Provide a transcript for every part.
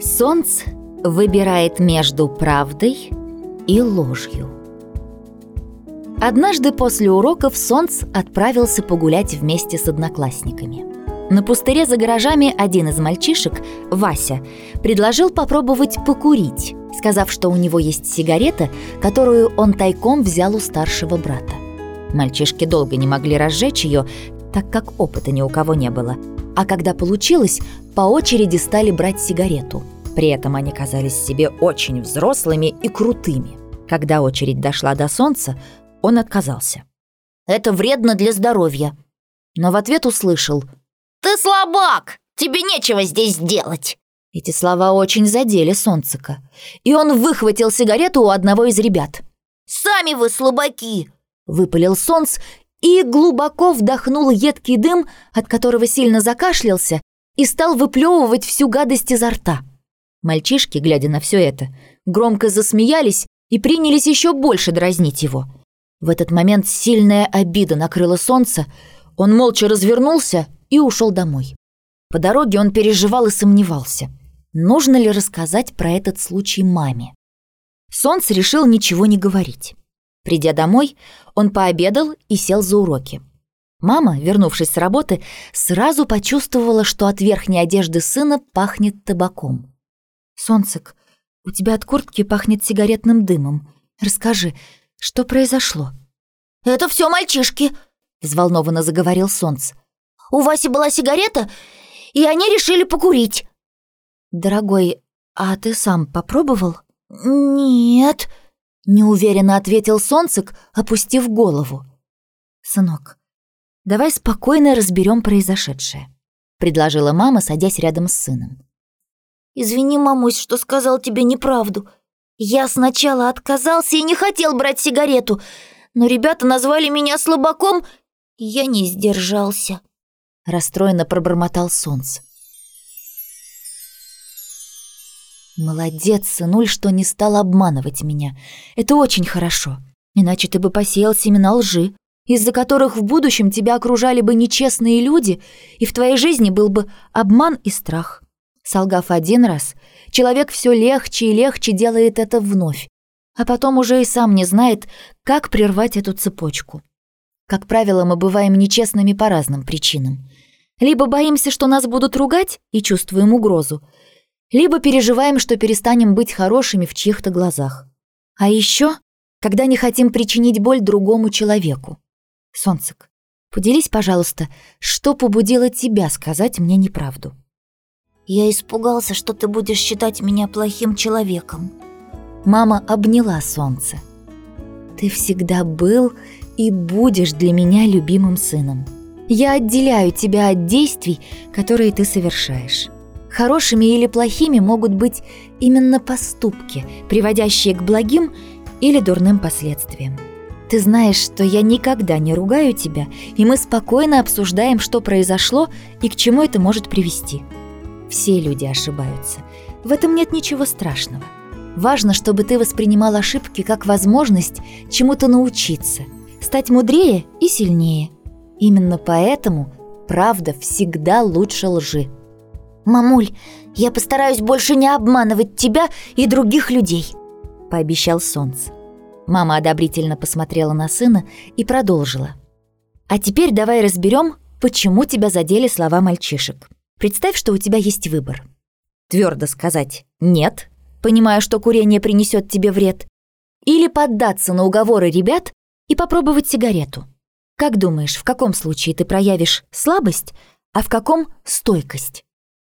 Солнце выбирает между правдой и ложью. Однажды после уроков Солнц отправился погулять вместе с одноклассниками. На пустыре за гаражами один из мальчишек, Вася, предложил попробовать покурить, сказав, что у него есть сигарета, которую он тайком взял у старшего брата. Мальчишки долго не могли разжечь ее, так как опыта ни у кого не было. А когда получилось, по очереди стали брать сигарету. При этом они казались себе очень взрослыми и крутыми. Когда очередь дошла до солнца, он отказался. «Это вредно для здоровья». Но в ответ услышал «Ты слабак! Тебе нечего здесь делать!» Эти слова очень задели Солнцика, и он выхватил сигарету у одного из ребят. «Сами вы слабаки!» — выпалил Солнц и глубоко вдохнул едкий дым, от которого сильно закашлялся, и стал выплевывать всю гадость изо рта. Мальчишки, глядя на все это, громко засмеялись и принялись еще больше дразнить его. В этот момент сильная обида накрыла солнце, он молча развернулся и ушел домой. По дороге он переживал и сомневался, нужно ли рассказать про этот случай маме. Солнце решил ничего не говорить. Придя домой, он пообедал и сел за уроки. Мама, вернувшись с работы, сразу почувствовала, что от верхней одежды сына пахнет табаком. «Солнцек, у тебя от куртки пахнет сигаретным дымом. Расскажи, что произошло?» «Это все мальчишки», — взволнованно заговорил Солнце. «У Васи была сигарета, и они решили покурить». «Дорогой, а ты сам попробовал?» «Нет», — неуверенно ответил Солнцек, опустив голову. «Сынок, давай спокойно разберем произошедшее», — предложила мама, садясь рядом с сыном. «Извини, мамусь, что сказал тебе неправду. Я сначала отказался и не хотел брать сигарету, но ребята назвали меня слабаком, и я не сдержался». Расстроенно пробормотал Солнце. «Молодец, сынуль, что не стал обманывать меня. Это очень хорошо. Иначе ты бы посеял семена лжи, из-за которых в будущем тебя окружали бы нечестные люди, и в твоей жизни был бы обман и страх. Солгав один раз, человек все легче и легче делает это вновь, а потом уже и сам не знает, как прервать эту цепочку. Как правило, мы бываем нечестными по разным причинам. Либо боимся, что нас будут ругать, и чувствуем угрозу, либо переживаем, что перестанем быть хорошими в чьих-то глазах. А еще, когда не хотим причинить боль другому человеку. Солнцек, поделись, пожалуйста, что побудило тебя сказать мне неправду? Я испугался, что ты будешь считать меня плохим человеком. Мама обняла солнце. Ты всегда был и будешь для меня любимым сыном. Я отделяю тебя от действий, которые ты совершаешь. Хорошими или плохими могут быть именно поступки, приводящие к благим или дурным последствиям. Ты знаешь, что я никогда не ругаю тебя, и мы спокойно обсуждаем, что произошло и к чему это может привести. Все люди ошибаются. В этом нет ничего страшного. Важно, чтобы ты воспринимал ошибки как возможность чему-то научиться, стать мудрее и сильнее. Именно поэтому правда всегда лучше лжи. «Мамуль, я постараюсь больше не обманывать тебя и других людей», — пообещал Солнце. Мама одобрительно посмотрела на сына и продолжила. «А теперь давай разберем, почему тебя задели слова мальчишек. Представь, что у тебя есть выбор. Твердо сказать «нет», понимая, что курение принесет тебе вред, или поддаться на уговоры ребят и попробовать сигарету. Как думаешь, в каком случае ты проявишь слабость, а в каком — стойкость?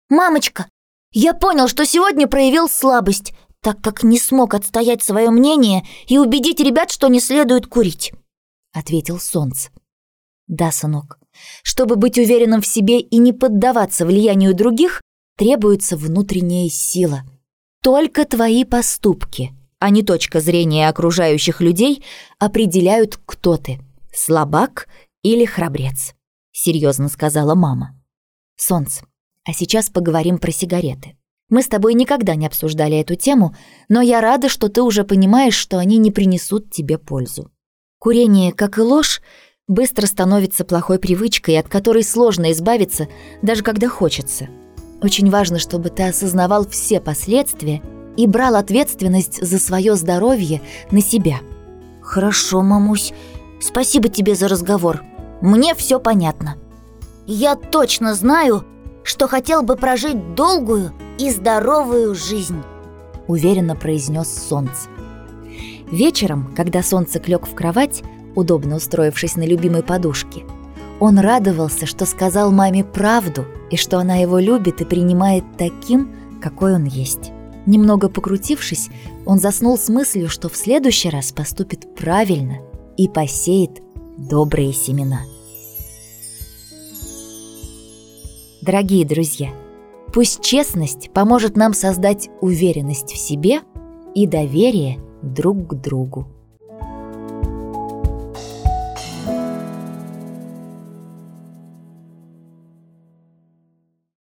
«Мамочка, я понял, что сегодня проявил слабость, так как не смог отстоять свое мнение и убедить ребят, что не следует курить», — ответил Солнце. «Да, сынок, чтобы быть уверенным в себе и не поддаваться влиянию других, требуется внутренняя сила. Только твои поступки, а не точка зрения окружающих людей, определяют, кто ты — слабак или храбрец», — серьезно сказала мама. «Солнце, а сейчас поговорим про сигареты. Мы с тобой никогда не обсуждали эту тему, но я рада, что ты уже понимаешь, что они не принесут тебе пользу. Курение, как и ложь, быстро становится плохой привычкой, от которой сложно избавиться, даже когда хочется. Очень важно, чтобы ты осознавал все последствия и брал ответственность за свое здоровье на себя. Хорошо, мамусь. Спасибо тебе за разговор. Мне все понятно. Я точно знаю, что хотел бы прожить долгую и здоровую жизнь, уверенно произнес солнце. Вечером, когда солнце лег в кровать, удобно устроившись на любимой подушке, он радовался, что сказал маме правду и что она его любит и принимает таким, какой он есть. Немного покрутившись, он заснул с мыслью, что в следующий раз поступит правильно и посеет добрые семена. Дорогие друзья, пусть честность поможет нам создать уверенность в себе и доверие друг к другу.